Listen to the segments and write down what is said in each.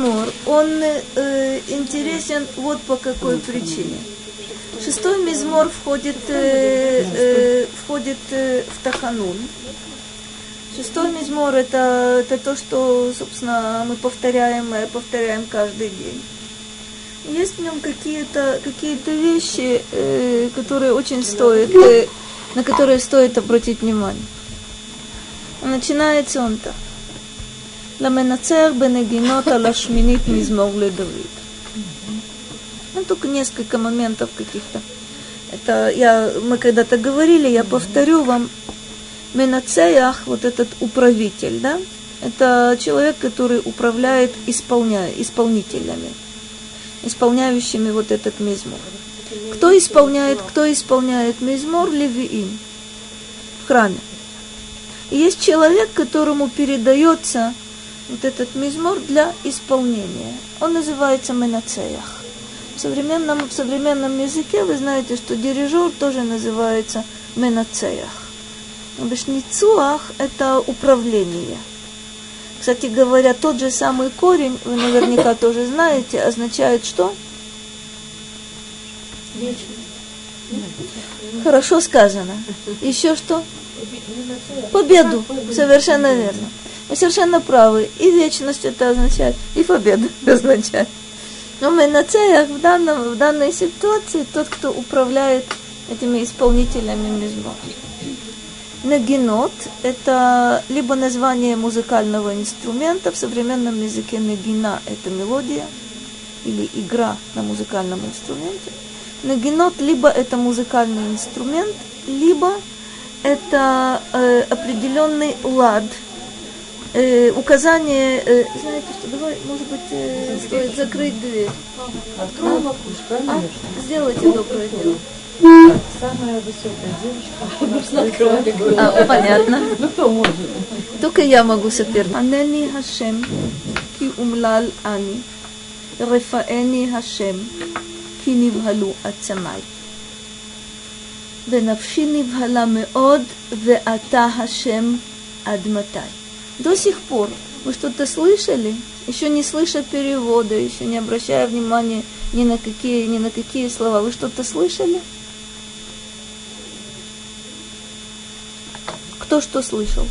мизмор, он э, интересен вот по какой причине. Шестой мизмор входит, э, э, входит э, в Таханун. Шестой мизмор это, это то, что, собственно, мы повторяем, мы повторяем каждый день. Есть в нем какие-то какие вещи, э, которые очень стоит, э, на которые стоит обратить внимание. Начинается он так. למנצח בנגינות על השמינית מזמור לדוד. Ну, только несколько моментов каких-то. Это я, мы когда-то говорили, я повторю вам. Менацеях, вот этот управитель, да, это человек, который управляет исполняя, исполнителями, исполняющими вот этот мизмор. Кто исполняет, кто исполняет мизмор левиим в храме. И есть человек, которому передается вот этот мизмор для исполнения. Он называется менацеях. В современном, в современном языке вы знаете, что дирижер тоже называется менацеях. Бешницуах – это управление. Кстати говоря, тот же самый корень, вы наверняка тоже знаете, означает что? Хорошо сказано. Еще что? Победу. Совершенно верно. Вы совершенно правы. И вечность это означает, и победа означает. Но мы на целях в, данном, в данной ситуации тот, кто управляет этими исполнителями мизмор. Нагинот – это либо название музыкального инструмента, в современном языке нагина – это мелодия или игра на музыкальном инструменте. Нагинот либо это музыкальный инструмент, либо это э, определенный лад – э, указание, э, знаете что, давай, может быть, э, стоит закрыть дверь. Открой а? а? Сделайте доброе дело. Самая высокая девушка. А, понятно. Ну кто может? Только я могу соперничать. Анени Хашем, ки умлал ани, רפאני השם, כי נבהלו עצמיי. ונפשי נבהלה מאוד, ואתה השם עד מתי. До сих пор вы что-то слышали, еще не слыша перевода, еще не обращая внимания ни на какие, ни на какие слова, вы что-то слышали? Кто что слышал?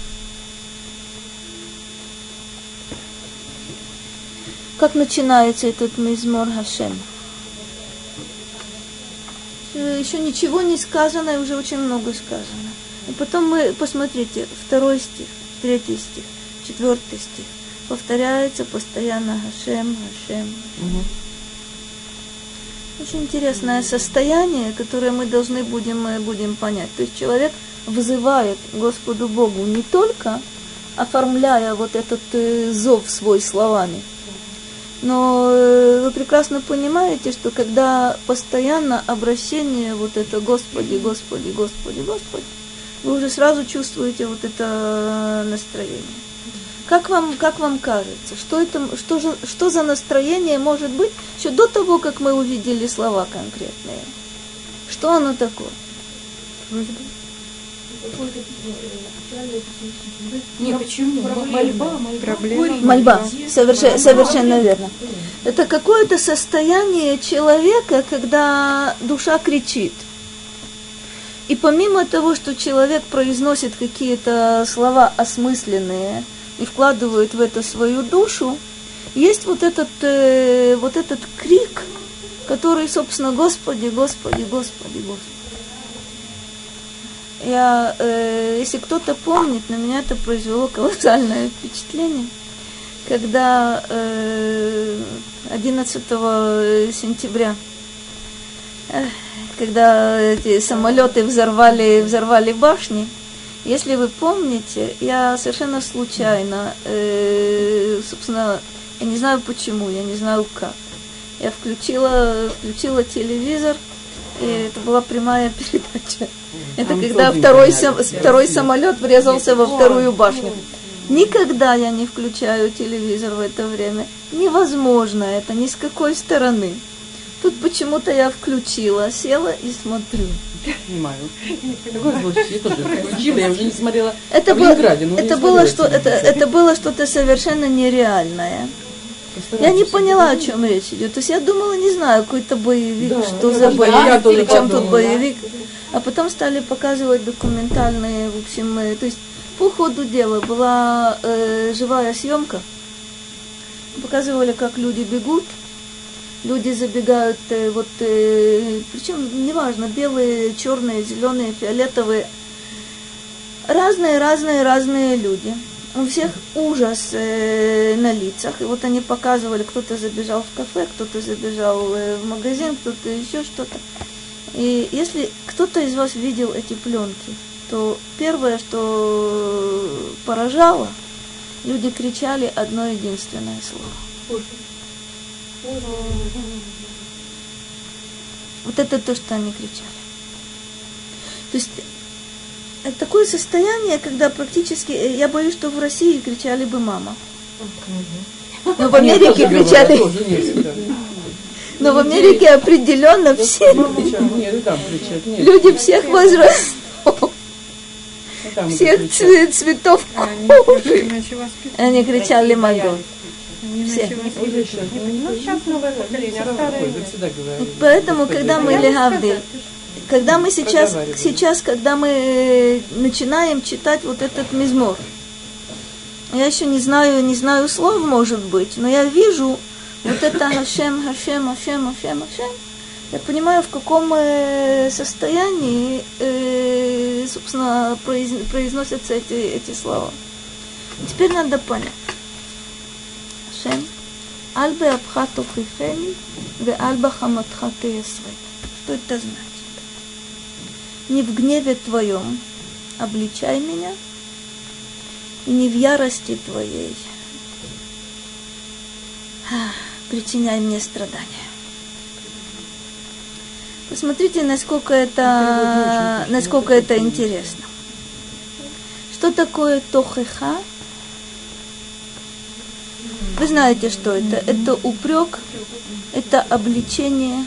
Как начинается этот мизмор Хашем? Еще ничего не сказано, и уже очень много сказано. И потом мы, посмотрите, второй стих, третий стих четвертый стих. Повторяется постоянно Хашем, Хашем. Угу. Очень интересное состояние, которое мы должны будем, мы будем понять. То есть человек вызывает Господу Богу не только оформляя вот этот э, зов свой словами, но э, вы прекрасно понимаете, что когда постоянно обращение вот это Господи, Господи, Господи, Господи, вы уже сразу чувствуете вот это настроение. Как вам, как вам кажется, что, это, что, же, что за настроение может быть еще до того, как мы увидели слова конкретные? Что оно такое? Не, почему? Мольба, мольба. Мольба, совершенно, совершенно верно. Это какое-то состояние человека, когда душа кричит. И помимо того, что человек произносит какие-то слова осмысленные, и вкладывают в это свою душу, есть вот этот, э, вот этот крик, который, собственно, Господи, Господи, Господи, Господи. Я, э, если кто-то помнит, на меня это произвело колоссальное впечатление, когда э, 11 сентября, э, когда эти самолеты взорвали, взорвали башни, если вы помните, я совершенно случайно, э, собственно, я не знаю почему, я не знаю как. Я включила, включила телевизор, и это была прямая передача. Это когда второй, сам, второй самолет врезался во вторую башню. Никогда я не включаю телевизор в это время. Невозможно это ни с какой стороны. Тут почему-то я включила, села и смотрю. Понимаю. Я тоже включила, я уже не смотрела это было, это было, что, это, это было что-то совершенно нереальное. Я не поняла, о чем речь идет. То есть я думала, не знаю, какой-то боевик, Да, что я за боевик, при чем тут боевик. А потом стали показывать документальные, в общем, э, то есть по ходу дела была э, живая съемка. Показывали, как люди бегут. Люди забегают, э, вот, э, причем неважно, белые, черные, зеленые, фиолетовые. Разные, разные, разные люди. У всех ужас э, на лицах. И вот они показывали, кто-то забежал в кафе, кто-то забежал э, в магазин, кто-то еще что-то. И если кто-то из вас видел эти пленки, то первое, что поражало, люди кричали одно единственное слово. Вот это то, что они кричали. То есть это такое состояние, когда практически, э, я боюсь, что в России кричали бы мама. Но в Америке кричали, но в Америке определенно все кричат. Нет, люди всех возрастов, всех цветов Они кожи. Они кричали Магон. Они Все. Уже сейчас, Ну, сейчас новое поколение, старое. Поэтому, когда мы не легавдиль, сказать, когда мы сейчас, сейчас, когда мы э, начинаем читать вот этот мизмор, я еще не знаю, не знаю слов, может быть, но я вижу вот это Хашем, Хашем, Хашем, Хашем, Хашем. Я понимаю, в каком э, состоянии, э, собственно, произ- произносятся эти, эти слова. Теперь надо понять. Хашем, Альбе Абхату Хифеми, Ве Альба Хаматха Теесвет. Что это значит? Не в гневе твоем обличай меня, и не в ярости твоей причиняй мне страдания. Посмотрите, насколько это, насколько это интересно. Что такое тохеха? Вы знаете, что это? Это упрек, это обличение,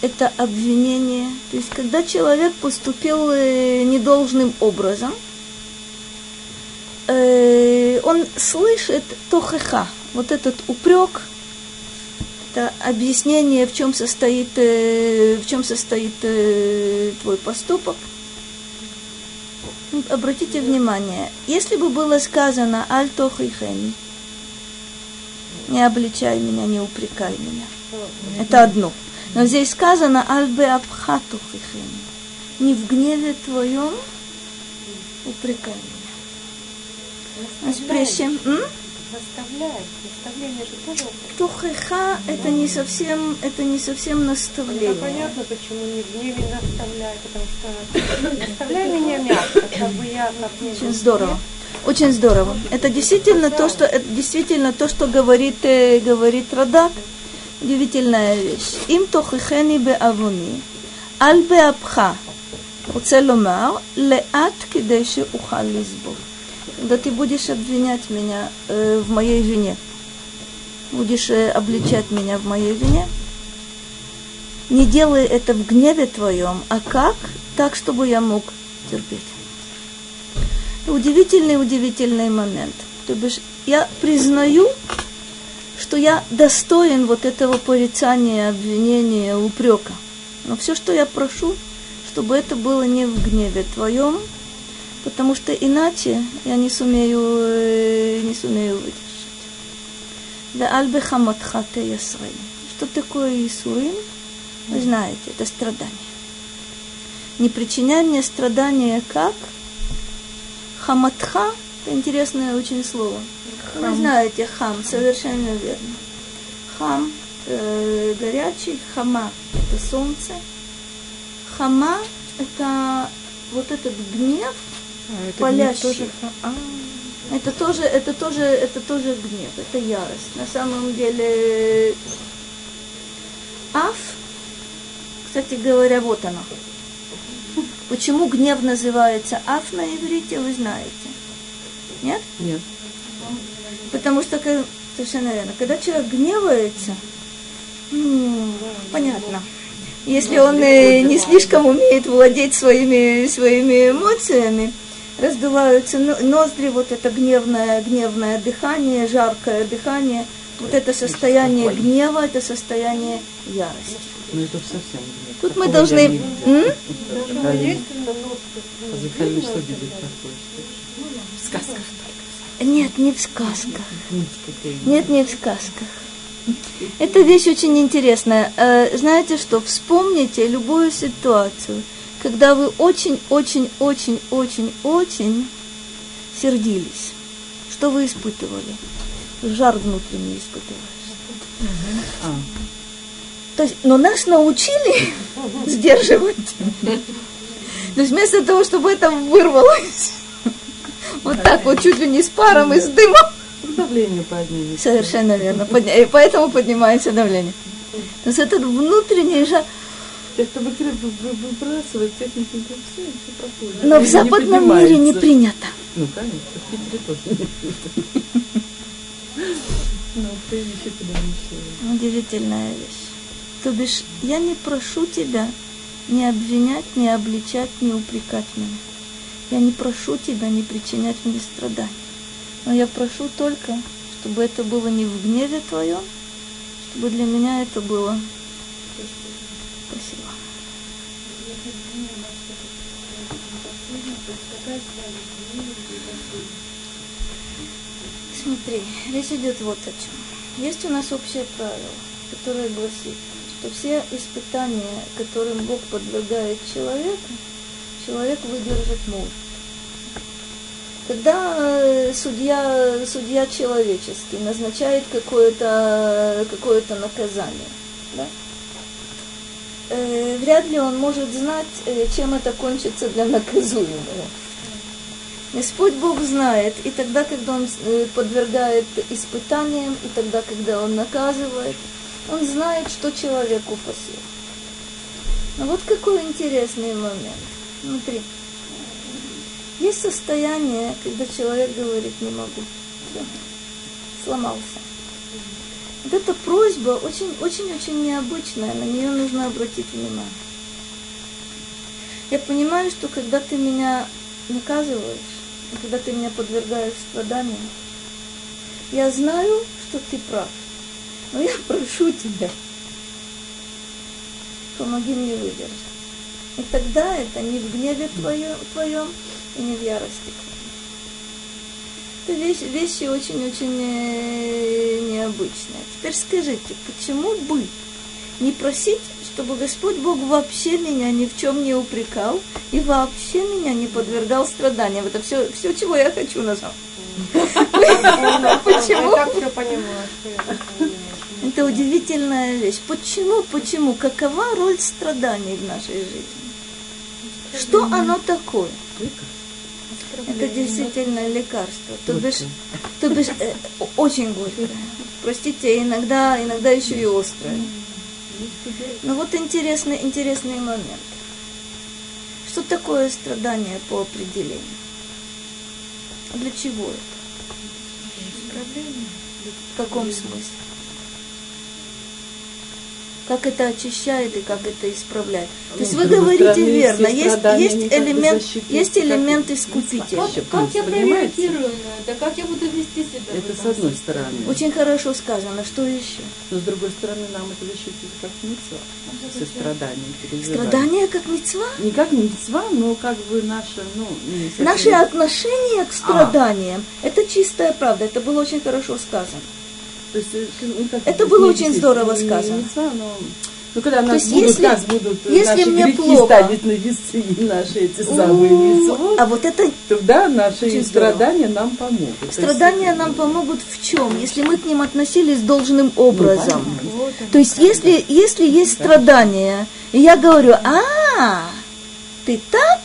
это обвинение. То есть, когда человек поступил э, недолжным образом, э, он слышит тохеха, вот этот упрек, это объяснение, в чем состоит, э, в чем состоит твой поступок. Обратите внимание, если бы было сказано «Аль тохихени», не обличай меня, не упрекай меня. Это одно. Но здесь сказано «Альбе абхату хихени». Не в гневе твоем упрекай меня. М? Наставляет. Наставление же тоже это не совсем, это не совсем Это наставление. понятно, почему не в гневе наставляй, потому что наставляй меня мягко, чтобы я Очень здорово. Очень здорово. Это действительно то, что это действительно то, что говорит, э, говорит Радак. Удивительная вещь. Им тохихени беавуни, аль беапха. רוצה לומר, לאט כדי שאוכל לסבול. Когда ты будешь обвинять меня э, в моей вине, будешь э, обличать меня в моей вине, не делай это в гневе твоем, а как? Так, чтобы я мог терпеть. Удивительный, удивительный момент. То бишь, я признаю, что я достоин вот этого порицания, обвинения, упрека. Но все, что я прошу, чтобы это было не в гневе твоем, потому что иначе я не сумею, э, не сумею выдержать. Да альбехаматха ясрей. Что такое Исурим? Вы знаете, это страдание. Не причиняй мне страдания как? Хаматха – это интересное очень слово. Вы знаете, хам, совершенно верно. Хам э, горячий, хама – это солнце. Хама – это вот этот гнев, А, это Палящий. тоже... А, это тоже, это тоже, это тоже гнев, это ярость. На самом деле, аф, кстати говоря, вот оно. Почему гнев называется аф на иврите, вы знаете? Нет? Нет. Потому что, совершенно верно, когда человек гневается, понятно, если он э, не слишком умеет владеть своими, своими эмоциями, раздуваются но- ноздри, вот это гневное, гневное дыхание, жаркое дыхание, Вот это состояние гнева, это состояние ярости. Ну это совсем. Тут мы должны... В сказках Нет, не в сказках. Нет, не в сказках. Эта вещь очень интересная. Э, Знаете что? Вспомните любую ситуацию, когда вы очень-очень-очень-очень-очень сердились. Что вы испытывали? Жар внутренний испытываешь. То есть, но нас научили сдерживать. То есть вместо того, чтобы это вырвалось, вот так вот чуть ли не с паром и с дымом, давление поднимется. Совершенно верно. И поэтому поднимается давление. То есть этот внутренний жар. Тех, кто выбрасывает то все, все проходит. Но в западном мире не принято. Ну, конечно, в Питере тоже не принято. Ну, еще куда еще. Удивительная вещь. То бишь, я не прошу тебя не обвинять, не обличать, не упрекать меня. Я не прошу тебя не причинять мне страданий. Но я прошу только, чтобы это было не в гневе твоем, чтобы для меня это было. Спасибо. Смотри, речь идет вот о чем. Есть у нас общее правило, которое гласит, что все испытания, которым Бог подвергает человека, человек выдержать может. Когда э, судья, судья человеческий назначает какое-то какое наказание, да, э, вряд ли он может знать, э, чем это кончится для наказуемого. Господь Бог знает, и тогда, когда Он э, подвергает испытаниям, и тогда, когда Он наказывает, Он знает, что человеку по силам. Но вот какой интересный момент. Смотри. Есть состояние, когда человек говорит, не могу. Всё. Сломался. Вот эта просьба очень-очень-очень необычная, на нее нужно обратить внимание. Я понимаю, что когда ты меня наказываешь, когда ты меня подвергаешь страданиям, я знаю, что ты прав. Но я прошу тебя, помоги мне выдержать. И тогда это не в гневе твоем, твоем и не в ярости. Это вещи, вещи очень-очень э, необычные. Теперь скажите, почему бы не просить, чтобы Господь Бог вообще меня ни в чем не упрекал и вообще меня не подвергал страданиям? Это все, все чего я хочу на самом Почему? Я так все понимаю, это удивительная вещь. Почему, почему? Какова роль страданий в нашей жизни? Что оно такое? Это действительно лекарство. То бишь, то бишь э, очень горькое. Простите, иногда, иногда еще и острое. Но вот интересный, интересный момент. Что такое страдание по определению? Для чего это? В каком смысле? Как это очищает и как это исправляет. То есть Ну, вы говорите верно, есть, страдания, есть элемент, есть как- элемент искупителя. Как- Как, я прореагирую на это? Как я буду вести себя? Это с одной стороны. Очень хорошо сказано. Что еще? Но с другой стороны, нам это защитит как мецва. Все страдания, переживания. Страдание как мецва? Не как мецва, но как бы наше, ну, Наши отношения к страданиям – это чистая правда. Это было очень хорошо сказано. То есть, э, ну, как Это здесь было не очень объяснить, здорово не сказано. мецва, но... Ну, когда нас есть, будут, если- нас будут э, если наши мне плохо- ставить на весы и наши эти самые мецвод, А вот это тогда наши здорово. страдания нам помогут. Есть, страдания э, нам помогут в чем? Если мы к ним относились должным образом. понятно. То есть, если, если есть страдания, и я говорю, а, ты так?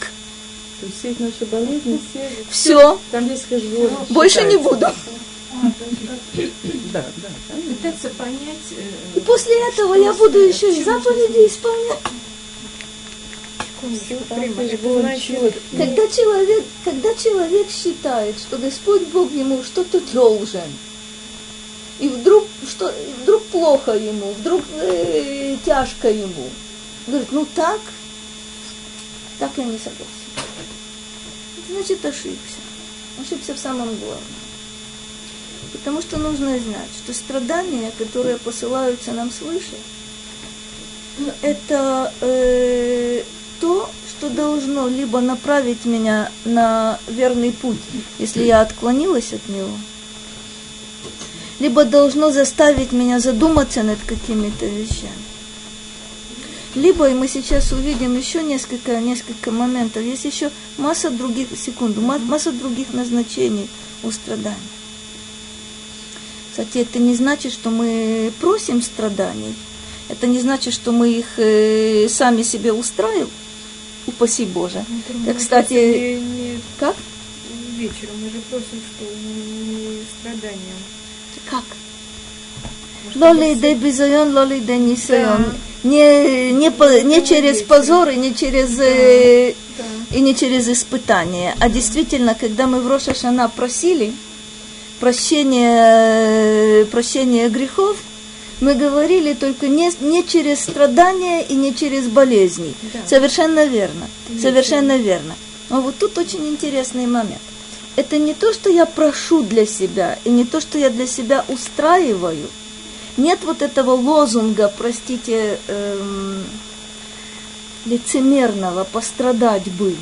То есть все наши болезни, все... Все, Там есть хешбон, больше не буду. Да, да. Пытаться понять, э, И после этого я буду еще и заповеди исполнять. Когда человек, когда человек считает, что Господь Бог ему что-то должен, и вдруг, что, вдруг плохо ему, вдруг э, тяжко ему, говорит, ну так, так я не согласен. Значит ошибся. Ошибся в самом главном. Потому что нужно знать, что страдания, которые посылаются нам свыше, это э, то, что должно либо направить меня на верный путь, если я отклонилась от него, либо должно заставить меня задуматься над какими-то вещами. Либо, и мы сейчас увидим еще несколько, несколько моментов, есть еще масса других, секунду, масса других назначений у страданий. Кстати, это не значит, что мы просим страданий. Это не значит, что мы их э, сами себе устраиваем. Упаси Боже. Ну, это, кстати, не... как? Вечером мы же просим, что не страдания. Как? Лоли де бизойон, лоли де нисеон. Не, не, по, не через позор и не через, э, да, и не через испытание. А действительно, когда мы в Рошашана просили, прощения, прощения грехов, мы говорили только не, не через страдания и не через болезни. Да. Совершенно верно. Совершенно верно. Но вот тут очень интересный момент. Это не то, что я прошу для себя, и не то, что я для себя устраиваю. Нет вот этого лозунга, простите, эм, лицемерного «пострадать бы».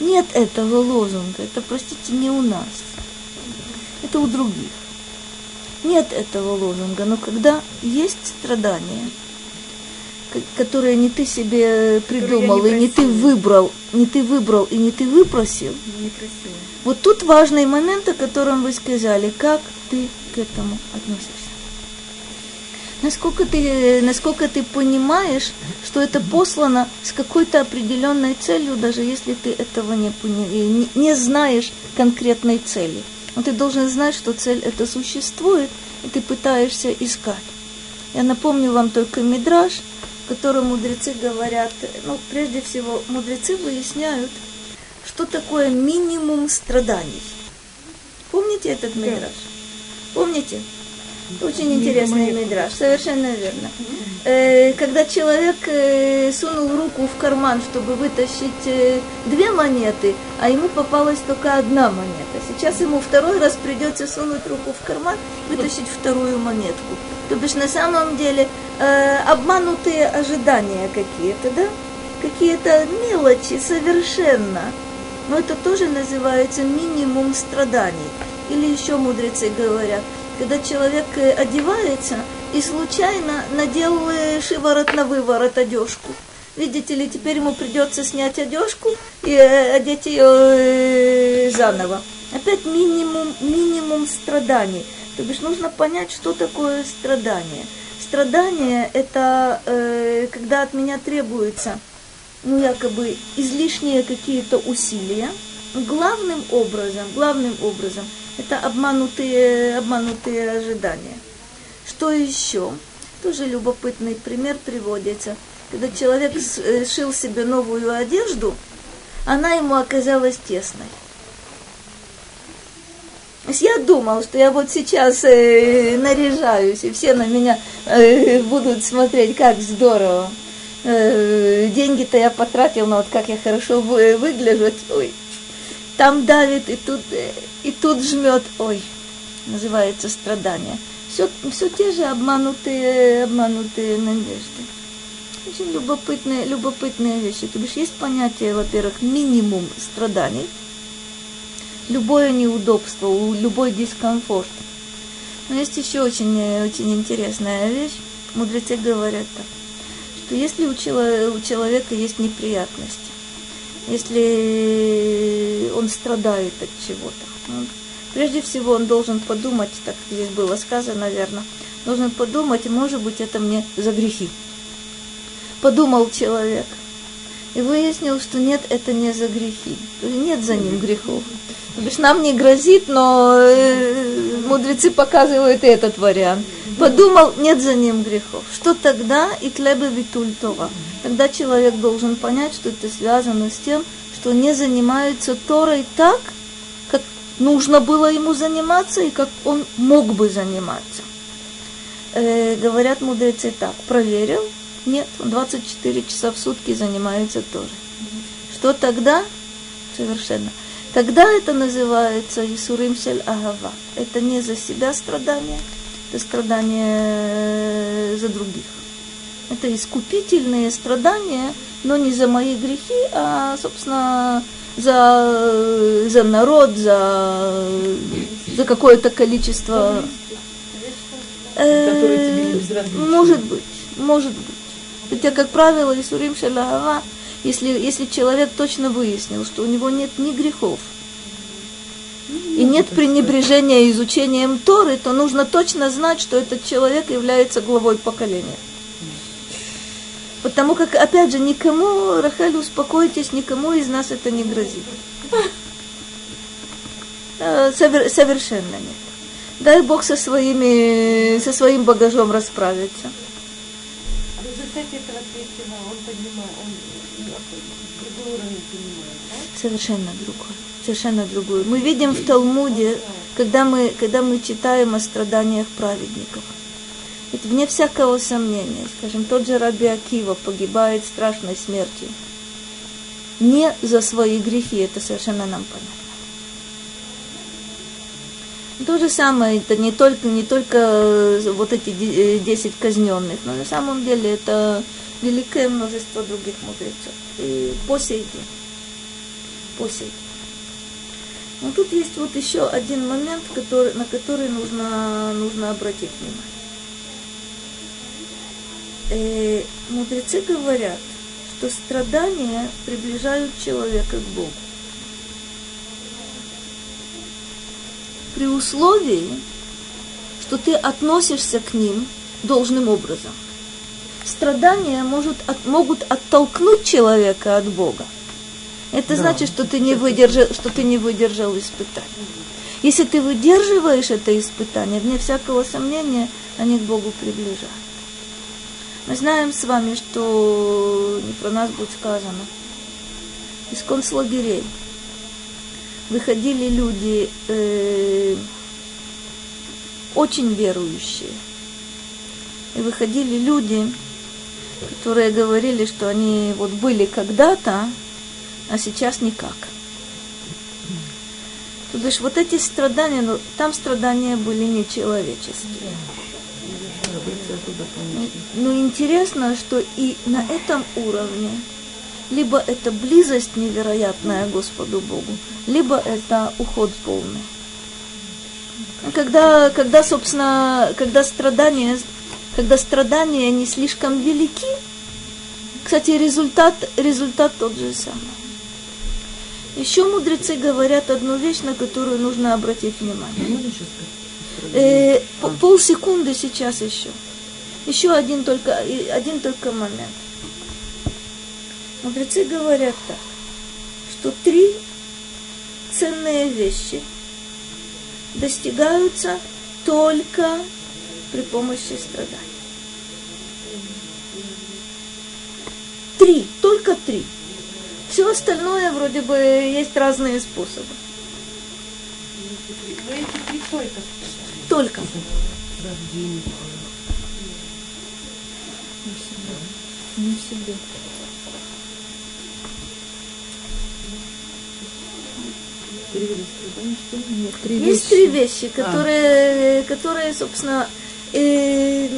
Нет этого лозунга. Это, простите, не у нас. Это у других. Нет этого лозунга. Но когда есть страдания, которые не ты себе придумал, я и не не ты выбрал, не ты выбрал и не ты выпросил, Некрасиво. вот тут важный момент, о котором вы сказали, как ты к этому относишься. Насколько ты, насколько ты понимаешь, что это послано с какой-то определенной целью, даже если ты этого не, не, не знаешь конкретной цели. Но ты должен знать, что цель это существует, и ты пытаешься искать. Я напомню вам только мидраж, в котором мудрецы говорят, ну, прежде всего, мудрецы выясняют, что такое минимум страданий. Помните этот мидраж? Помните? Очень интересный мидраж, совершенно верно. Э, когда человек э, сунул руку в карман, чтобы вытащить э, две монеты, а ему попалась только одна монета. Сейчас ему второй раз придется сунуть руку в карман, вытащить вторую монетку. То бишь на самом деле обманутые ожидания какие-то, да? Какие-то мелочи совершенно. Но это тоже называется минимум страданий. Или еще мудрецы говорят, когда человек э, одевается и случайно надел шиворот на выворот одежку. Видите ли, теперь ему придется снять одежку и э, одеть ее э, заново. Опять минимум, минимум страданий. То бишь нужно понять, что такое страдание. Страдание – это э, когда от меня требуется ну, якобы излишние какие-то усилия. Главным образом, главным образом, это обманутые, обманутые ожидания. Что еще? Тоже любопытный пример приводится. Когда человек э, шил себе новую одежду, она ему оказалась тесной. То есть я думал, что я вот сейчас э, наряжаюсь, и все на меня э, будут смотреть, как здорово. Э, деньги-то я потратил, но вот как я хорошо вы- выгляжу, ой, там давит, и тут, э, и тут жмет, ой, называется страдание. Все, все те же обманутые, обманутые надежды. Очень любопытные, любопытные вещи. То бишь есть понятие, во-первых, минимум страданий, любое неудобство, любой дискомфорт. Но есть еще очень, э, очень интересная вещь. Мудрецы говорят так, что если у человека есть неприятности, если он страдает от чего-то, прежде всего он должен подумать, так здесь было сказано, наверное, должен подумать, может быть, это мне за грехи. Подумал человек и выяснил, что нет, это не за грехи, нет за ним грехов. То бишь нам не грозит, но э, мудрецы показывают и этот вариант. Подумал, нет за ним грехов. Что тогда? И тлебе витуль Тора. Тогда человек должен понять, что это связано с тем, что не занимается Торой так, как нужно было ему заниматься и как он мог бы заниматься. Э, говорят мудрецы так, проверил, нет, он 24 часа в сутки занимается Торой. Что тогда? Совершенно. тогда это называется Исурим Шель Агава. Это не за себя страдание, это страдание за других. Это искупительные страдания, но не за мои грехи, а, собственно, за, за народ, за, за какое-то количество... Э. Может быть, может быть. Хотя, как правило, Исурим Шалахава, если, если человек точно выяснил, что у него нет ни грехов, и нет пренебрежения изучением Торы, то нужно точно знать, что этот человек является главой поколения. Потому как, опять же, никому, Рахель, успокойтесь, никому из нас это не грозит. Э, совер- совершенно нет. Дай Бог со, своими, со своим багажом расправиться. В результате этого третьего он понимает, он ну, другой уровень понимает, да? Совершенно другое. Совершенно другое. Мы видим в Талмуде, когда мы, когда мы читаем о страданиях праведников. Ведь вне всякого сомнения, скажем, тот же Раби Акива погибает страшной смертью. Не за свои грехи, это совершенно нам понятно. То же самое, это не только, не только э, вот эти де- э, 10 казненных, но на самом деле это великое множество других мудрецов. И по сей день. По сей день. Но тут есть вот еще один момент, который, на который нужно, нужно обратить внимание. Э, мудрецы говорят, что страдания приближают человека к Богу. При условии, что ты относишься к ним должным образом. Страдания может, от- могут оттолкнуть человека от Бога. Это Да, значит, что ты, не выдержал, что ты не выдержал испытания. Если ты выдерживаешь это испытание, вне всякого сомнения, они к Богу приближают. Мы знаем с вами, что не про нас будет сказано. Из концлагерей выходили люди э, очень верующие. И выходили люди, которые говорили, что они вот были когда-то, а сейчас никак. То бишь вот эти страдания, ну, там страдания были нечеловеческие. Но интересно, что и на этом уровне либо это близость невероятная Господу Богу, либо это уход полный. Когда, когда собственно, когда страдания, когда страдания не слишком велики, кстати, результат, результат тот же самый. Еще мудрецы говорят одну вещь, на которую нужно обратить внимание. Э, по- полсекунды сейчас еще. Еще один только, один только момент. Мудрецы говорят так, что три ценные вещи достигаются только при помощи страданий. Три, только три. Все остальное вроде бы есть разные способы. Вы эти три только Только. Рождение. Не всегда. Не всегда. Нет, три Есть три вещи, которые, которые собственно, и,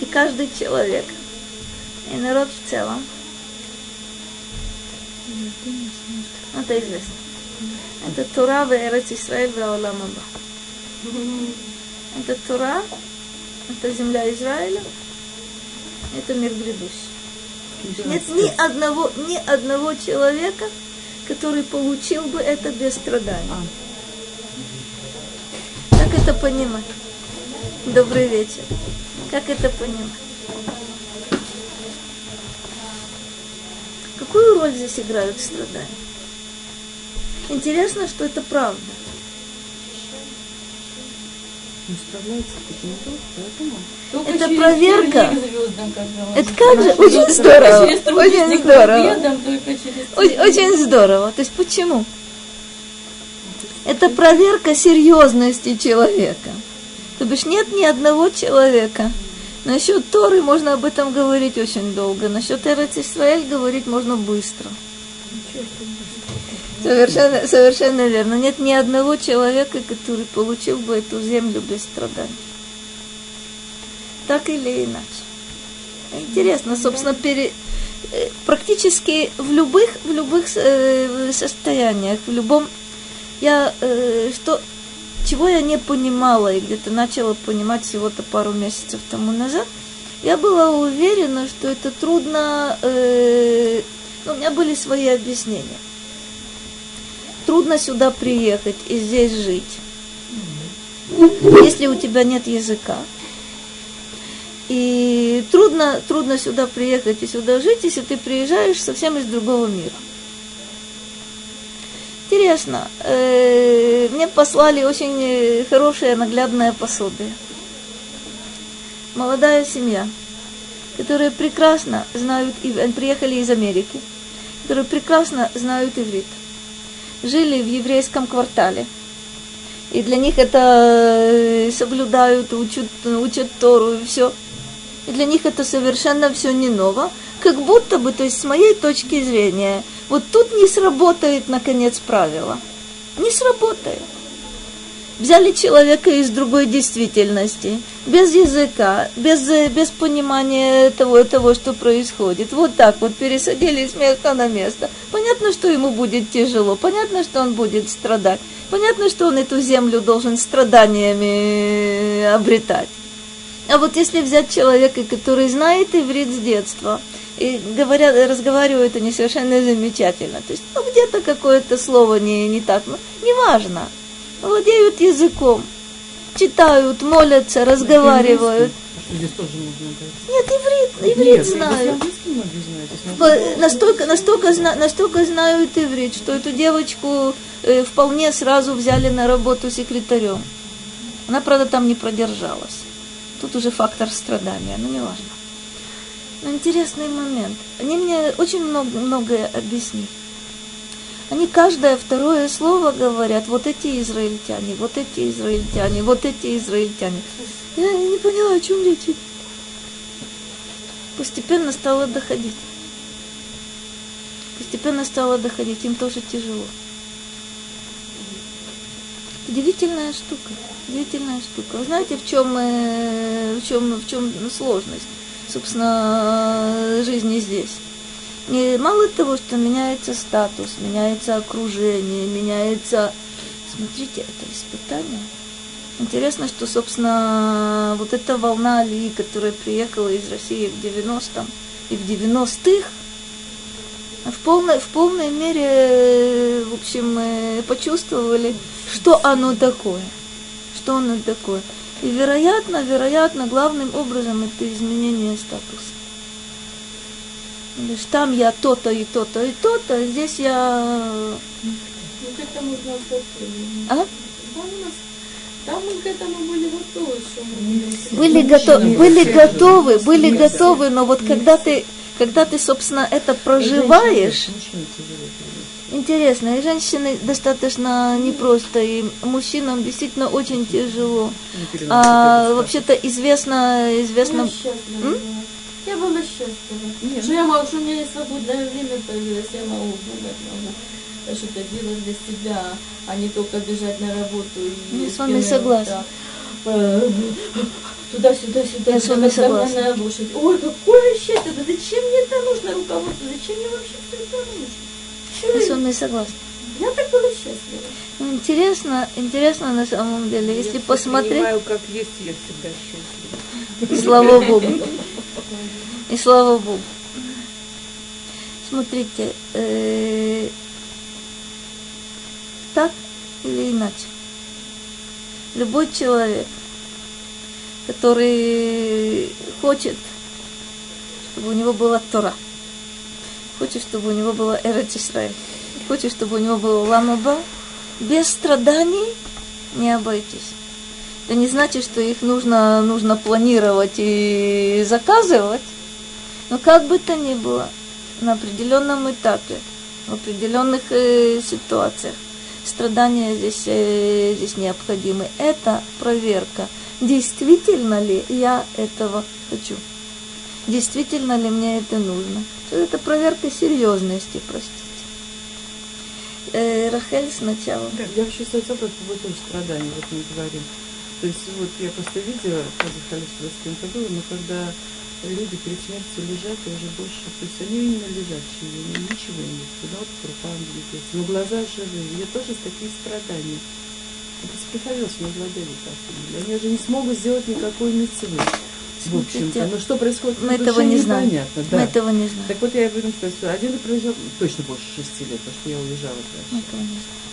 и каждый человек, и народ в целом, это известно. Это Тура в Эрец Исраэль в Аолам Аба. Это Тура, это земля Израиля, это мир грядущий. Нет ни одного, ни одного человека, который получил бы это без страданий. Как это понимать? Добрый вечер. Как это понимать? Какую роль здесь играют страдания? Интересно, что это правда. Справляется поэтому. Только Это проверка. звездам. Это как же? Очень здорово. Через Очень здорово. Очень, очень здорово. То есть почему? Это проверка серьезности человека. То бишь нет ни одного человека. Насчет Торы можно об этом говорить очень долго. Насчет Эрец Исраэль говорить можно быстро. Совершенно, совершенно верно. Нет ни одного человека, который получил бы эту землю без страданий. Так или иначе. Интересно, собственно, пере, э, практически в любых, в любых э, состояниях, в любом... Я э, что, чего я не понимала и где-то начала понимать всего-то пару месяцев тому назад, я была уверена, что это трудно... Э, ну, у меня были свои объяснения трудно сюда приехать и здесь жить, если у тебя нет языка. И трудно, трудно сюда приехать и сюда жить, если ты приезжаешь совсем из другого мира. Интересно, э, мне послали очень хорошее наглядное пособие. Молодая семья, которые прекрасно знают, приехали из Америки, которые прекрасно знают иврит жили в еврейском квартале. И для них это э, соблюдают, учат, учат Тору и все. И для них это совершенно все не ново. Как будто бы, то есть с моей точки зрения, вот тут не сработает, наконец, правило. Не сработает взяли человека из другой действительности, без языка, без, без понимания того, того, что происходит. Вот так вот пересадили с места на место. Понятно, что ему будет тяжело, понятно, что он будет страдать, понятно, что он эту землю должен страданиями обретать. А вот если взять человека, который знает иврит с детства, и говорят, разговаривают они совершенно замечательно, то есть ну, где-то какое-то слово не, не так, ну, неважно, владеют языком, читают, молятся, разговаривают. А здесь тоже нужно Нет, иврит, иврит Нет, знают. Настолько, настолько, настолько знают иврит, что эту девочку э, вполне сразу взяли на работу секретарем. Она, правда, там не продержалась. Тут уже фактор страдания, но не важно. Интересный момент. Они мне очень много, многое объяснили. Они каждое второе слово говорят, вот эти израильтяне, вот эти израильтяне, вот эти израильтяне. Я не поняла, о чем речь. Постепенно стало доходить. Постепенно стало доходить, им тоже тяжело. Удивительная штука, удивительная штука. Знаете, в чем, э, в чем, в чем сложность, собственно, жизни здесь? не мало того, что меняется статус, меняется окружение, меняется... Смотрите, это испытание. Интересно, что, собственно, вот эта волна Алии, которая приехала из России в 90-м и в 90-х, в полной, в полной мере, в общем, почувствовали, что оно такое. Что оно такое. И, вероятно, вероятно, главным образом это изменение статуса. Лишь там я то-то и то-то и то-то, а здесь я... Ну, к этому А? Там мы к этому были готовы, что мы были готовы, были готовы, были готовы, но вот когда ты, когда ты, собственно, это проживаешь, интересно, и женщины достаточно непросто, и мужчинам действительно очень тяжело. А вообще-то известно, известно. Я была счастлива. Нет. Что я могу, что у меня есть свободное время появилось, я могу могу что-то делать для себя, а не только бежать на работу. И я с вами согласна. Туда-сюда, сюда, я с вами согласна. Лошадь. Ой, какое счастье, да зачем мне это нужно, руководство, зачем мне вообще все это нужно? Я с вами согласна. Я так была счастлива. Ну, интересно, интересно на самом деле, если я посмотреть... Я как есть, я всегда счастлива. Слава Богу. И слава Богу. Смотрите, э, так или иначе, любой человек, который хочет, чтобы у него была Тора, хочет, чтобы у него была Эрет Исраиль, хочет, чтобы у него было Ламаба, без страданий не обойтись. Это не значит, что их нужно, нужно планировать и заказывать, но как бы то ни было, на определенном этапе, в определенных э, ситуациях, страдания здесь, э, здесь необходимы. Это проверка, действительно ли я этого хочу. Действительно ли мне это нужно? Это проверка серьезности, простите. Э, Рахель сначала. Да, я вообще хотела поводу тоже страданий, вот мы говорим. То есть вот я просто видела, когда с кем-то было, но когда люди перед смертью лежат, и уже больше, то есть они именно лежачие, ничего не куда вот по рукам двигаются, но глаза живые, я тоже такие страдания. Это приходилось мне владели так. Они уже не смогут сделать никакой мецвы. В общем-то, но что происходит мы этого не знаем. Непонятно, да. Мы этого не знаем. Так вот я об этом сказать, один прожил точно больше шести лет, потому что я уезжала дальше. Мы этого не знаем.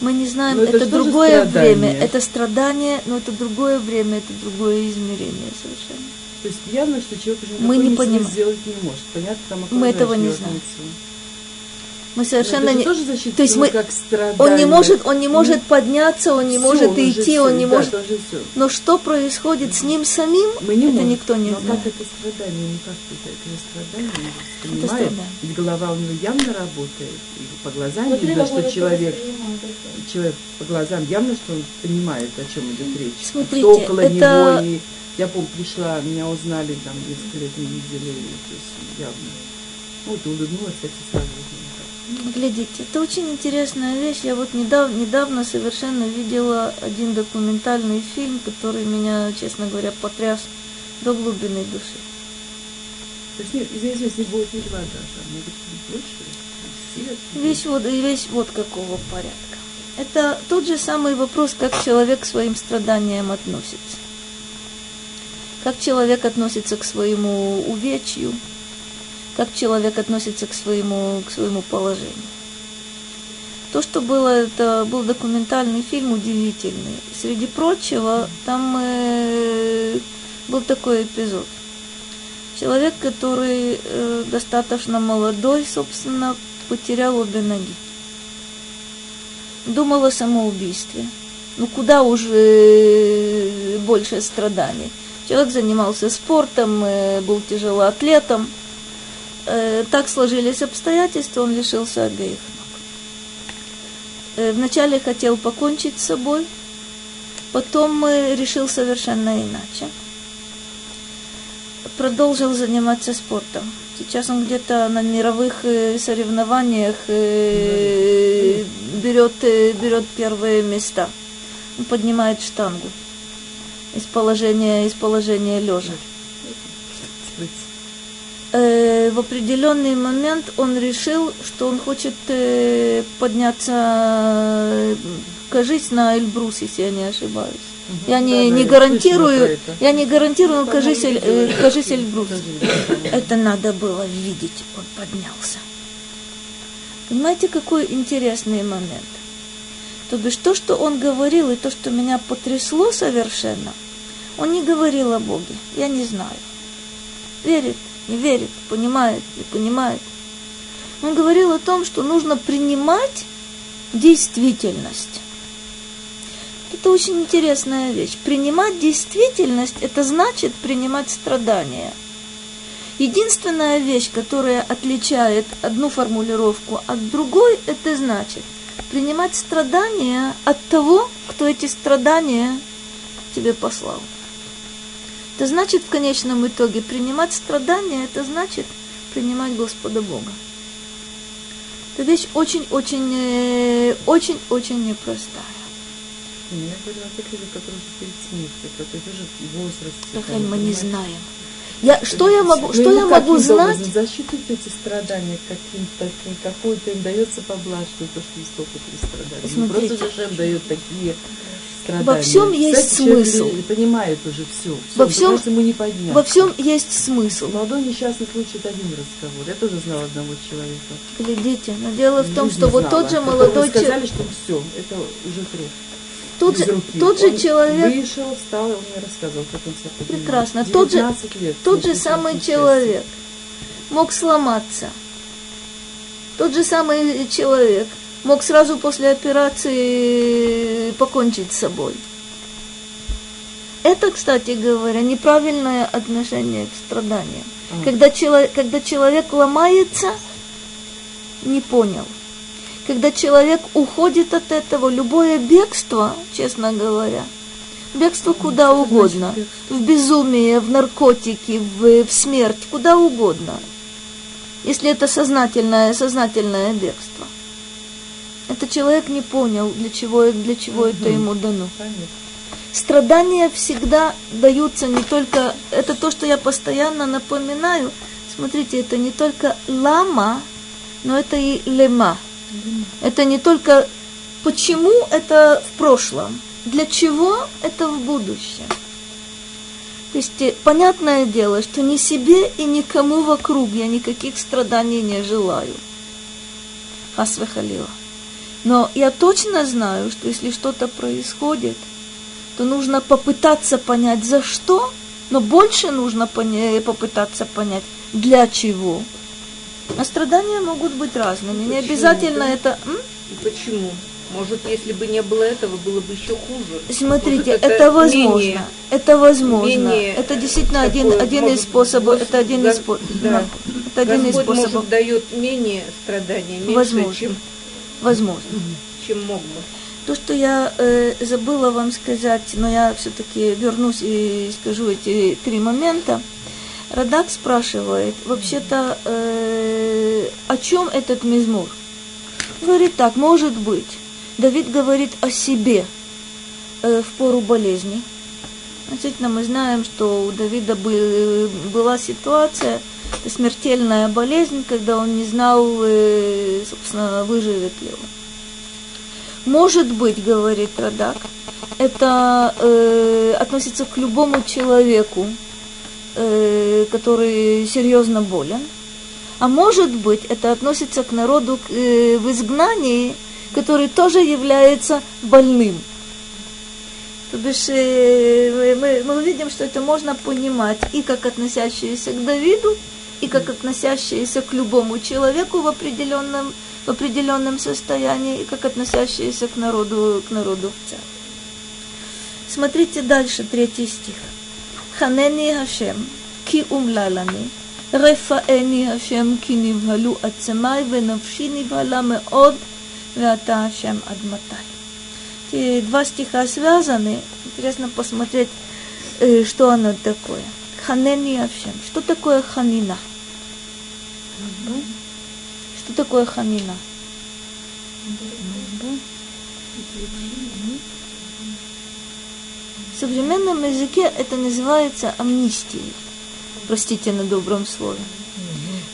Мы не знаем, это, это другое время, это страдание, но это другое время, это другое измерение совершенно. То есть явно, что человек уже мы не понимаем. сделать не может. Понятно, там мы этого не знаем. Мы совершенно не. Тоже то есть мы, как он не может, он не может подняться, он не все, может он идти, он не да, может. Но что происходит с ним самим, мы не это можем. никто не Но знает. как это страдание, ну как это, это не страдание, он понимает, ведь голова у него явно работает, и по глазам вот видно, что человек, человек по глазам явно, что он понимает, о чем идет речь. Смотрите, что около это... него и я помню, пришла, меня узнали, там несколько лет не видели, то есть явно. Вот, улыбнулась, кстати, сразу Глядите, это очень интересная вещь. Я вот недавно, недавно совершенно видела один документальный фильм, который меня, честно говоря, потряс до глубины души. То есть, нет, извините, не будет не два даже, а может быть больше? Вещь вот, вещь вот какого порядка. Это тот же самый вопрос, как человек к своим страданиям относится. Как человек относится к своему увечью, как человек относится к своему, к своему положению. То, что было, это был документальный фильм удивительный. Среди прочего, там э, был такой эпизод. Человек, который э, достаточно молодой, собственно, потерял обе ноги. Думал о самоубийстве. Ну куда уже э, больше страданий. Человек занимался спортом, э, был тяжелоатлетом э, так сложились обстоятельства, он лишился обеих ног. Э, вначале хотел покончить с собой, потом э, решил совершенно иначе. Продолжил заниматься спортом. Сейчас он где-то на мировых э, соревнованиях э, берет, э, берет первые места. Он поднимает штангу из положения, из положения лежа э, в определенный момент он решил, что он хочет э, подняться, э, кажись, на Эльбрус, если я не ошибаюсь. Угу. Я не, да, не гарантирую, я не гарантирую, кажись, Эль, э, кажись Эльбрус. Это надо было видеть, он поднялся. Понимаете, какой интересный момент? То бишь, то, что он говорил, и то, что меня потрясло совершенно, он не говорил о Боге, я не знаю. Верит, не верит, понимает, не понимает. Он говорил о том, что нужно принимать действительность. Это очень интересная вещь. Принимать действительность – это значит принимать страдания. Единственная вещь, которая отличает одну формулировку от другой, это значит принимать страдания от того, кто эти страдания тебе послал. Это значит в конечном итоге принимать страдания, это значит принимать Господа Бога. Это вещь очень-очень, очень-очень непростая. Я говорю о тех людях, которые уже перед смертью, которые тоже в возрасте. Рахель, мы не знаем. Я, что я могу, что я могу знать? Засчитывают эти страдания каким-то, какой-то им дается поблажку, то, что столько страдания. Смотрите. Просто Зашем дает такие страдания. Во всем есть Кстати, смысл. понимает уже все. все во всем, ему не подняться. во всем есть смысл. Молодой несчастный случай это один разговор. Я тоже знала одного человека. Глядите, но дело в том, что знала, вот тот же молодой человек... сказали, что все, это уже крест. Тот же, тот же человек... Вышел, встал, он мне рассказывал, как он себя поднимал. Прекрасно. Тот же, лет, тот же самый человек мог сломаться. Тот же самый человек мог сразу после операции покончить с собой. Это, кстати говоря, неправильное отношение к страданиям. А. Когда, чело, когда человек ломается, не понял. Когда человек уходит от этого, любое бегство, честно говоря, бегство куда Что угодно, в безумие, в наркотики, в, в смерть, куда угодно, если это сознательное, сознательное бегство – Это человек не понял, для чего, для чего это ему дано. Страдания всегда даются не только... Это то, что я постоянно напоминаю. Смотрите, это не только лама, но это и лема. Это не только почему это в прошлом, для чего это в будущем. То есть э, понятное дело, что ни себе и никому вокруг я никаких страданий не желаю. Хасвехалила. Но я точно знаю, что если что-то происходит, то нужно попытаться понять, за что, но больше нужно попытаться понять, для чего. А страдания могут быть разными. Не обязательно это... М? И почему? Может, если бы не было этого, было бы еще хуже. Смотрите, Может, это, это возможно. Менее, это возможно. Менее это действительно один, один из способов. Это один из способов. Да. Это один Господь, из способов. Может, дает менее страдания, меньше, возможно. чем, возможно. чем мог бы. То, что я э, забыла вам сказать, но я все-таки вернусь и скажу эти три момента. Радак спрашивает, вообще-то, э, о чем этот мизмур? Говорит так, может быть, Давид говорит о себе э, в пору болезни. Действительно, мы знаем, что у Давида был, была ситуация, смертельная болезнь, когда он не знал, э, собственно, выживет ли он. Может быть, говорит Радак, это э, относится к любому человеку, э, который серьезно болен. А может быть, это относится к народу э, в изгнании, который тоже является больным. То бишь, э, мы, мы увидим, что это можно понимать и как относящиеся к Давиду, и как относящиеся к любому человеку в определенном, в определенном состоянии, и как относящиеся к народу, к народу в целом. Смотрите дальше, третий стих. Ханени Хашем, ки умлалани, רפאני השם כי נבהלו עצמי ונפשי נבהלה מאוד Вята Ашем Адматай. Эти два стиха связаны. Интересно посмотреть, э, что оно такое. Ханени Ашем. Что такое ханина? Что такое ханина? В современном языке это называется амнистией. Простите на добром слове.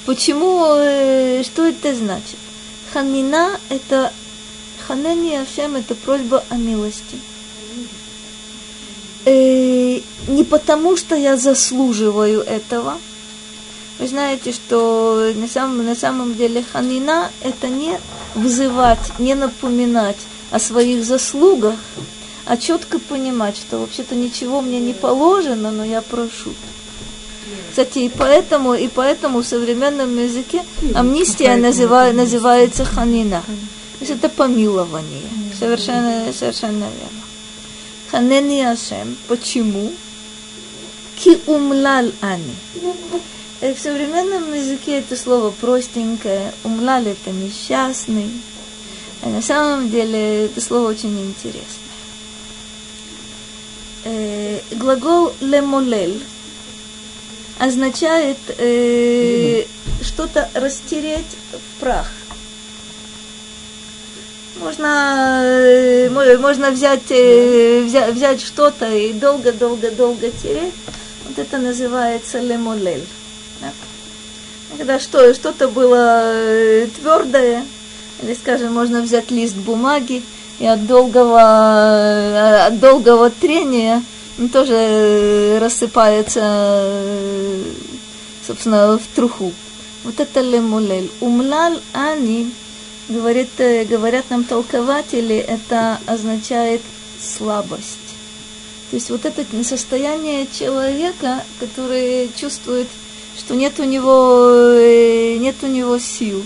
Почему, э, что это значит? Ханина – это Ханани Ашем – это просьба о милости. Э, не потому, что я заслуживаю этого. Вы знаете, что на самом, на самом деле ханина – это не вызывать, не напоминать о своих заслугах, а четко понимать, что вообще-то ничего мне не положено, но я прошу. Кстати, и поэтому, и поэтому в современном языке амнистия называет, называется ханина. То есть это помилование. Совершенно, совершенно верно. Ханени Ашем. Почему? Ки умлал ани. В современном языке это слово простенькое. Умлал это несчастный. А на самом деле это слово очень интересное. Э, глагол лемолель означает э, что-то растереть в прах. Можно, э, можно взять, э, взять, взять что-то и долго-долго-долго тереть. Вот это называется лемолель. Да? Когда что, что-то было э, твердое, или, скажем, можно взять лист бумаги и от долгого, от долгого трения тоже э, рассыпается, э, собственно, в труху. Вот это лемулель. Умлал ани, говорит, э, говорят нам толкователи, это означает слабость. То есть вот это состояние человека, который чувствует, что нет у него, нет у него сил,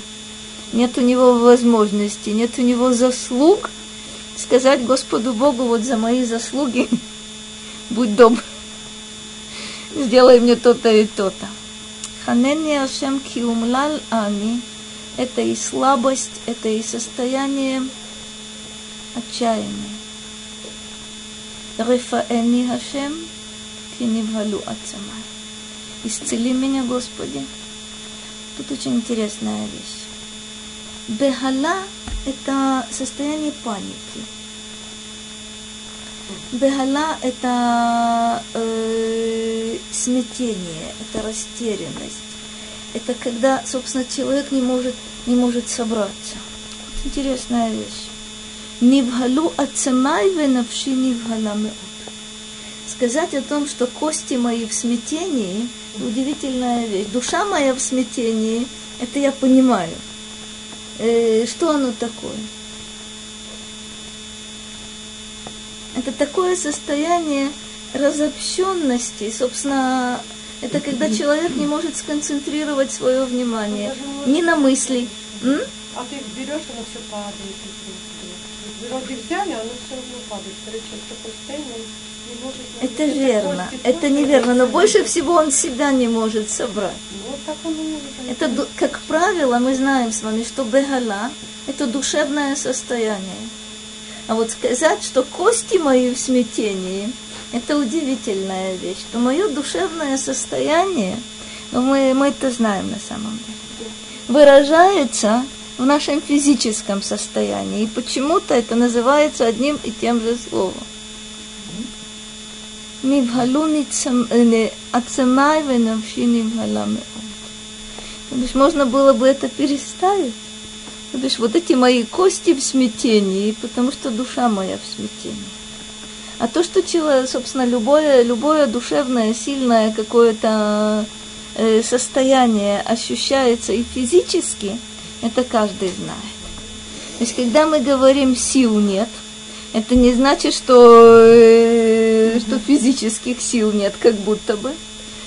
нет у него возможности, нет у него заслуг, сказать Господу Богу вот за мои заслуги будь добр, сделай мне то-то и то-то. Ханени Ашем киумлал ани – это и слабость, это и состояние отчаяния. Рефаэни Хашем кинивалу ацамай. Исцели меня, Господи. Тут очень интересная вещь. Бехала – это состояние паники. Бехала – это э, смятение, это растерянность. Это когда, собственно, человек не может, не может собраться. Вот интересная вещь. Нивгалу ацемай венавши нивгала меот. Сказать о том, что кости мои в смятении – удивительная вещь. Душа моя в смятении, это я понимаю. Э, что оно такое? Это такое состояние разобщенности, собственно, это когда человек не может сконцентрировать свое внимание ни на мысли. М? А ты берешь, оно все падает. Вроде взяли, оно все равно падает. Короче, такое состояние это верно, это неверно, но больше всего он себя не может собрать. Это, как правило, мы знаем с вами, что бегала – это душевное состояние. А вот сказать, что кости мои в смятении – это удивительная вещь. То мое душевное состояние, ну, мы, мы это знаем на самом деле, выражается в нашем физическом состоянии. И почему-то это называется одним и тем же словом. נבהלו עצמי ונפשי נבהלה מאוד. То бишь, можно было бы это переставить. То бишь, вот эти мои кости в смятении, потому что душа моя в смятении. А то, что, человек, собственно, любое, любое душевное, сильное какое-то э, состояние ощущается и физически, это каждый знает. То есть, когда мы говорим «сил нет», это не значит, что, э, что физических сил нет, как будто бы.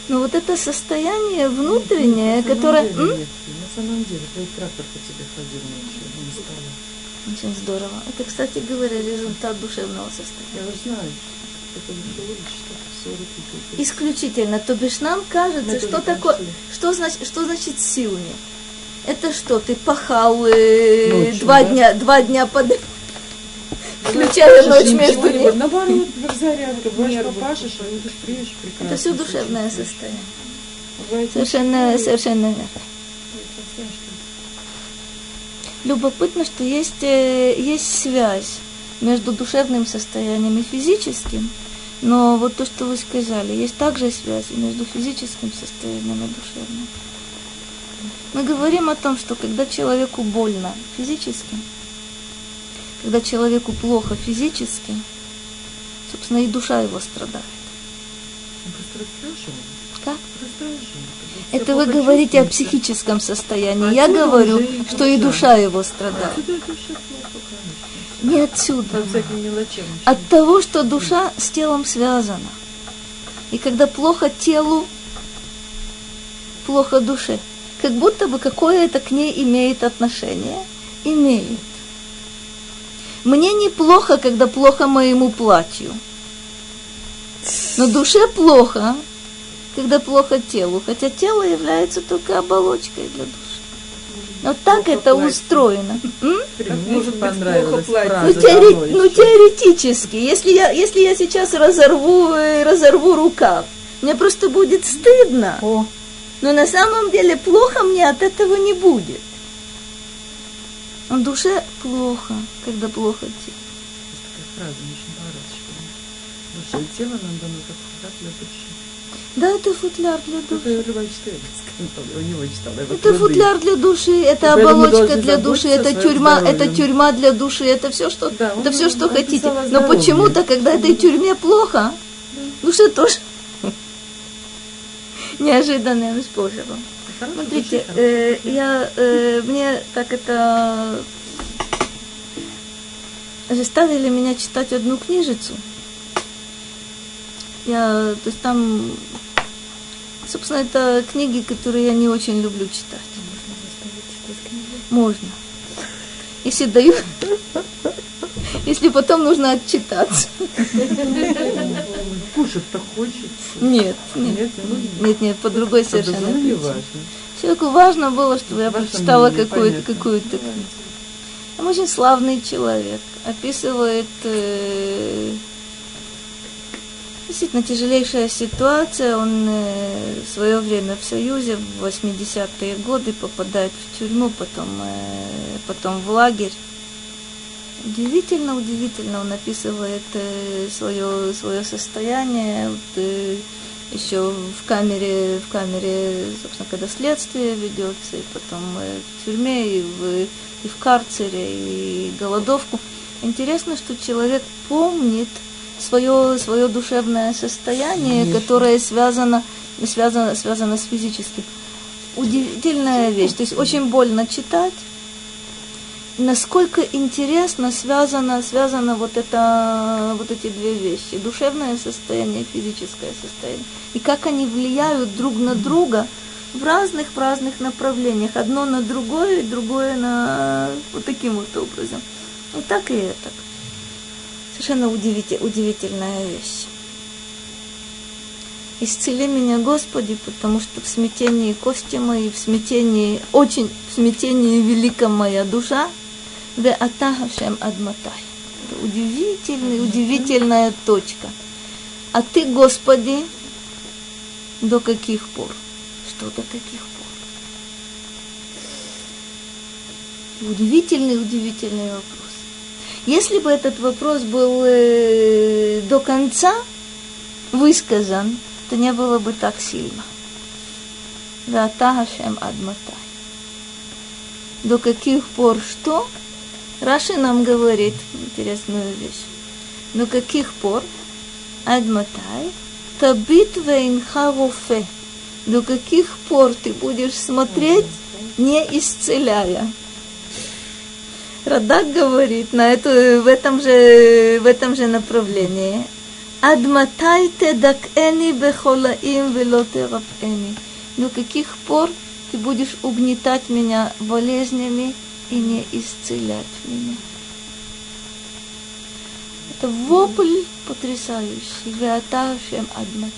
Но вот это состояние внутреннее, которое... Деле, м? Нет, на самом деле, твой трактор по тебе ходил ночью, не стало. Очень здорово. Это, кстати говоря, результат душевного состояния. Я уже знаю, это что-то Исключительно. То бишь нам кажется, что такое, что значит, что значит сил нет. Это что, ты пахал э, Ночью, два, да? дня, два дня подряд? Включая ночь между ними. Наоборот, зарядка, будешь попашешь, а будешь приешь прекрасно. Это все душевное состояние. Совершенно, совершенно верно. Любопытно, что есть, э, есть связь между душевным состоянием и физическим, но вот то, что вы сказали, есть также связь между физическим состоянием и душевным. Мы говорим о том, что когда человеку больно физически, когда человеку плохо физически, собственно, и душа его страдает. Как? Это вы говорите о психическом состоянии. Я говорю, что и душа его страдает. Не отсюда. От того, что душа с телом связана. И когда плохо телу, плохо душе. Как будто бы какое-то к ней имеет отношение. Имеет. Мне неплохо, когда плохо моему платью. Но душе плохо, когда плохо телу. Хотя тело является только оболочкой для души. Вот так плохо это платье. устроено. Может понравилось ну, теори- ну, теоретически, если я, если я сейчас разорву, э, разорву рукав, мне просто будет стыдно. О. Но на самом деле плохо мне от этого не будет. В душе плохо, когда плохо тело. Есть такая фраза, очень понравилась, душа и тело нам дано как футляр для души. Да, это футляр для души. Это, у него читала, это футляр для души, это оболочка для души, это тюрьма, это тюрьма для души, это все, что, да, это все, что хотите. Но почему-то, когда этой тюрьме плохо, душе тоже неожиданным способом. Смотрите, э, я, э, мне так это заставили меня читать одну книжицу. Я, то есть там, собственно, это книги, которые я не очень люблю читать. Можно заставить читать книги? Можно. Если даю, если потом нужно отчитаться. Кушать-то хочется. Нет, нет, нет, нет, нет по другой совершенно причине. Человеку важно было, чтобы я прочитала какую-то какую книгу. Он очень славный человек, описывает э, Действительно тяжелейшая ситуация. Он э, в свое время в Союзе в 80-е годы попадает в тюрьму, потом, э, потом в лагерь. Удивительно, удивительно он описывает э, свое, свое состояние. Вот, э, еще в камере, в камере, собственно, когда следствие ведется, и потом э, в тюрьме, и в, и в карцере, и голодовку. Интересно, что человек помнит, свое, свое душевное состояние, Конечно. которое связано, связано, связано с физическим. Удивительная вещь. То есть очень больно читать. Насколько интересно связано, связано вот, это, вот эти две вещи. Душевное состояние и физическое состояние. И как они влияют друг на друга в разных, в разных направлениях. Одно на другое, другое на вот таким вот образом. Вот так и это. Совершенно удивитель, удивительная вещь. Исцели меня, Господи, потому что в смятении кости мои, в смятении, очень в смятении велика моя душа, ве атахашем адматай. Это удивительная, точка. А ты, Господи, до каких пор? Что до каких пор? Удивительный, удивительный вопрос. Если бы этот вопрос был э, до конца высказан, то не было бы так сильно. Ватахашем адматай. До каких пор что? Раши нам говорит интересную вещь. До каких пор? Адматай. Табит вейнха До каких пор ты будешь смотреть, не исцеляя? Радак говорит на эту, в, этом же, в этом же направлении. Адматай дак эни бехолаим велотерапэни. До каких пор ты будешь угнетать меня болезнями и не исцелять меня? Это вопль потрясающий. Веаташем адмата.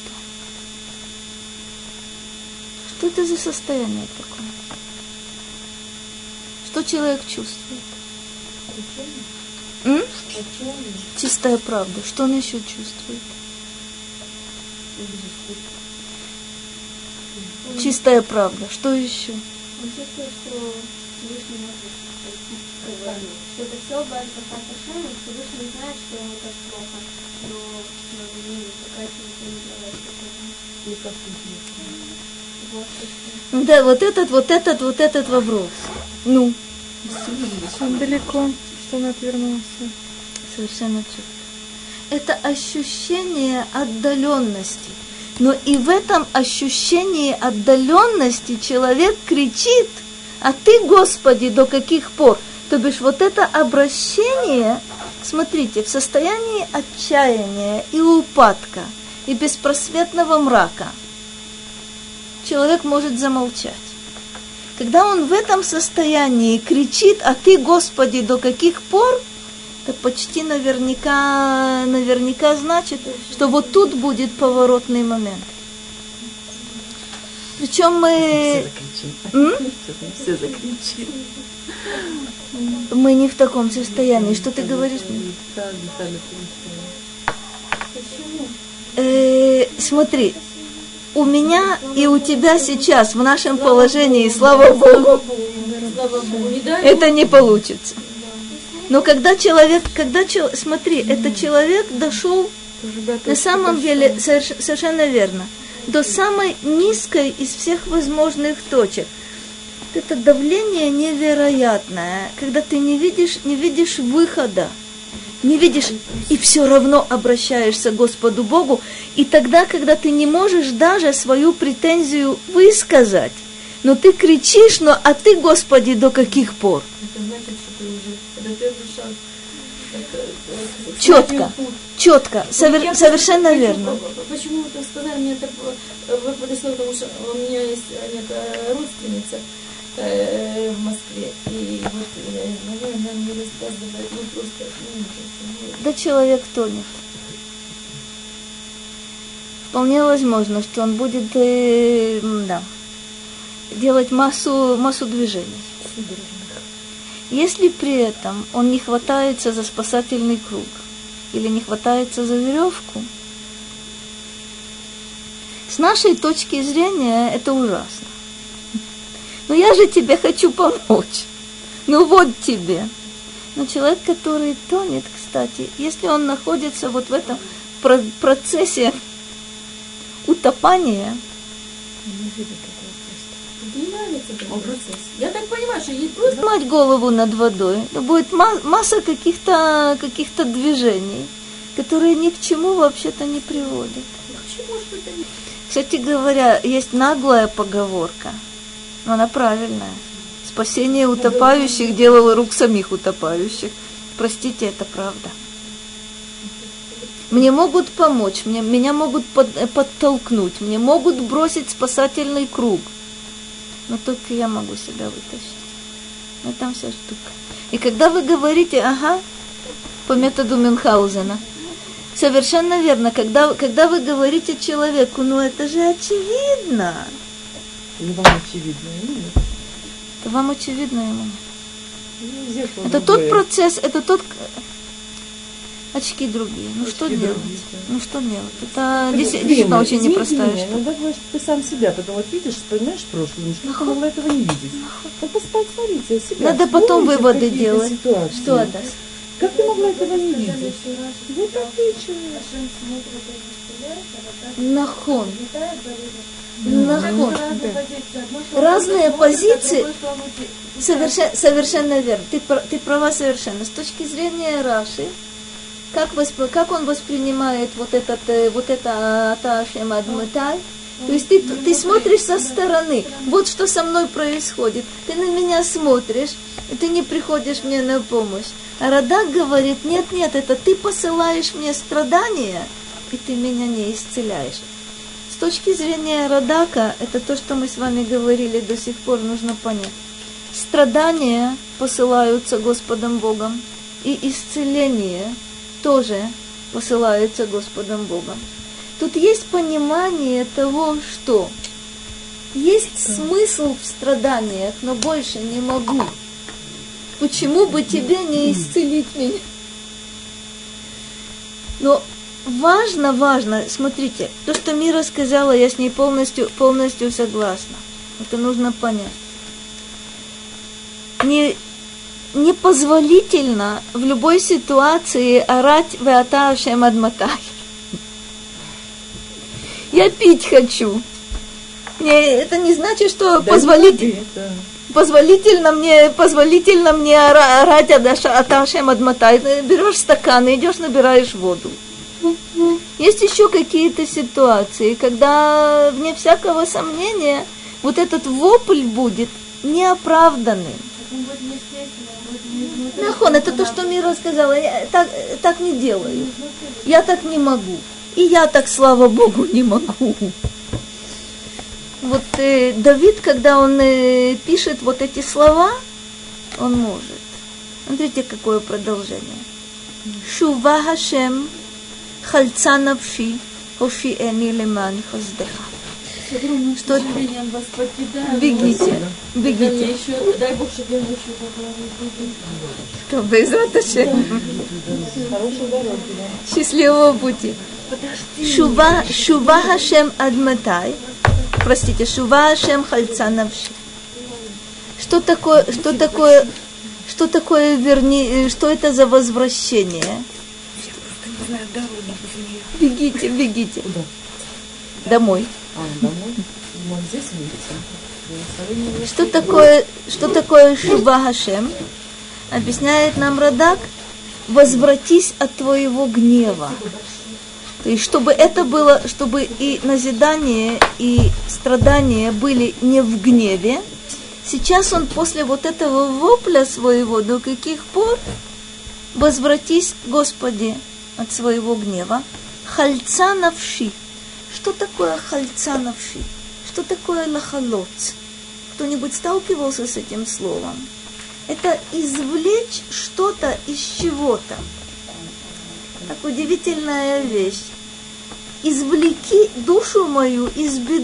Что это за состояние такое? Что человек чувствует? М? Чистая правда. Что он еще чувствует? Чистая правда. Что еще? Он чувствует, что Всевышний может что это все Барка Хаташем, и Всевышний знает, что ему так плохо, но ну, пока не делает, Да, вот этот, вот этот, вот этот вопрос. Ну. Он далеко что он отвернулся. Совершенно четко. Это ощущение отдаленности. Но и в этом ощущении отдаленности человек кричит, а ты, Господи, до каких пор? То бишь вот это обращение, смотрите, в состоянии отчаяния и упадка, и беспросветного мрака, человек может замолчать. Когда он в этом состоянии кричит, а ты, Господи, до каких пор, это почти наверняка, наверняка значит, что вот тут будет поворотный момент. Причем мы... Все закричим. Мы не в таком состоянии. Что ты говоришь? Почему? Э, смотри, у меня и у тебя сейчас в нашем положении, слава Богу, это не получится. Но когда человек, когда смотри, этот человек дошел на самом деле совершенно верно до самой низкой из всех возможных точек. Это давление невероятное, когда ты не видишь, не видишь выхода не видишь, и все равно обращаешься к Господу Богу, и тогда, когда ты не можешь даже свою претензию высказать, но ты кричишь, но а ты, Господи, до каких пор? Это значит, что ты уже, это первый шаг. четко, четко, совер, совершенно почему, верно. Почему вы так сказали? Мне так вы подошло, потому что у меня есть некая родственница, Э, в Москве. И вот, э, наверное, нам не рассказывает, ну просто ну, Да человек тонет. Вполне возможно, что он будет э, да, делать массу, массу движений. Если при этом он не хватается за спасательный круг или не хватается за веревку, С нашей точки зрения это ужасно. Но я же тебе хочу помочь. Ну вот тебе. Но человек, который тонет, кстати, если он находится вот в этом про- процессе утопания, Мне нравится этот процесс. Я так понимаю, что ей просто поднимать голову над водой, будет ма- масса каких-то каких движений, которые ни к чему вообще-то не приводят. не... Кстати говоря, есть наглая поговорка, но она правильная. Спасение утопающих делало рук самих утопающих. Простите, это правда. Мне могут помочь, мне, меня могут под- подтолкнуть, мне могут бросить спасательный круг. Но только я могу себя вытащить. Вот там вся штука. И когда вы говорите, ага, по методу Мюнхгаузена, совершенно верно, когда, когда вы говорите человеку, ну это же очевидно, Или вам очевидно? Ну, нет. то вам очевидно ему. Ну, Это тот процесс, это тот... Очки другие. Ну что Очки делать? другие, да. Ну что делать? Это Блин, действительно блин, очень непростая меня, штука. Иногда бывает, что ты сам себя потом вот видишь, вспоминаешь прошлое, ну что ты могла этого не видеть? Ну пос- посмотрите себя. Надо потом выводы делать. ситуации. Что это? Как ты могла этого не видеть? Вот отлично. Нахон. Нахон. Разные позиции. Совершенно, совершенно верно. Ты, ты права совершенно. С точки зрения Раши, как, восп- как он воспринимает вот этот, э, вот это Аташем Адмытай, то есть ты, ты смотришь со стороны, вот что со мной происходит. Ты на меня смотришь, и ты не приходишь мне на помощь. А Радак говорит, нет, нет, это ты посылаешь мне страдания, и ты меня не исцеляешь. С точки зрения Радака, это то, что мы с вами говорили до сих пор, нужно понять. Страдания посылаются Господом Богом, и исцеление тоже посылается Господом Богом. Тут есть понимание того, что есть смысл в страданиях, но больше не могу. Почему бы тебе не исцелить меня? Но важно, важно, смотрите, то, что Мира сказала, я с ней полностью, полностью согласна. Это нужно понять. Не, непозволительно в любой ситуации орать «Веата Ашем Адматай». Я пить хочу. Мне, это не значит, что Да, да. позволительно мне, позволительно мне ора- орать «Адаша- Аташем Адматай». Ты берешь стакан и идешь, набираешь воду. Есть еще какие-то ситуации, когда, вне всякого сомнения, вот этот вопль будет неоправданным. Нахон, это то, что Мира сказала. Я так, так не делаю. Я так не могу. И я так, слава Богу, не могу. Вот э, Давид, когда он э, пишет вот эти слова, он может. Смотрите, какое продолжение. Шува Хашем, хальца навши, хоши эни Что? Сожалением вас покидаю. Бегите, мне бегите. еще, дай Бог, чтобы я ночью попала в Что, Безрат Ашем. Хорошей дороги, да. Счастливого пути. Шува, шува Хашем Адматай. Простите, Шува Хашем Хальца Навши. Что такое, что такое, что такое, верни, э, что это за возвращение? Бегите, бегите. Домой. Что такое, что такое Шува Хашем? Объясняет нам Радак, возвратись от твоего гнева. То есть, чтобы это было, чтобы и назидание, и страдания были не в гневе, сейчас он после вот этого вопля своего, до каких пор, возвратись, Господи, от своего гнева. Хальца навши. Что такое хальца навши? Что такое лахалоц? Кто-нибудь сталкивался с этим словом? Это извлечь что-то из чего-то. Так удивительная вещь. Извлеки душу мою из беды.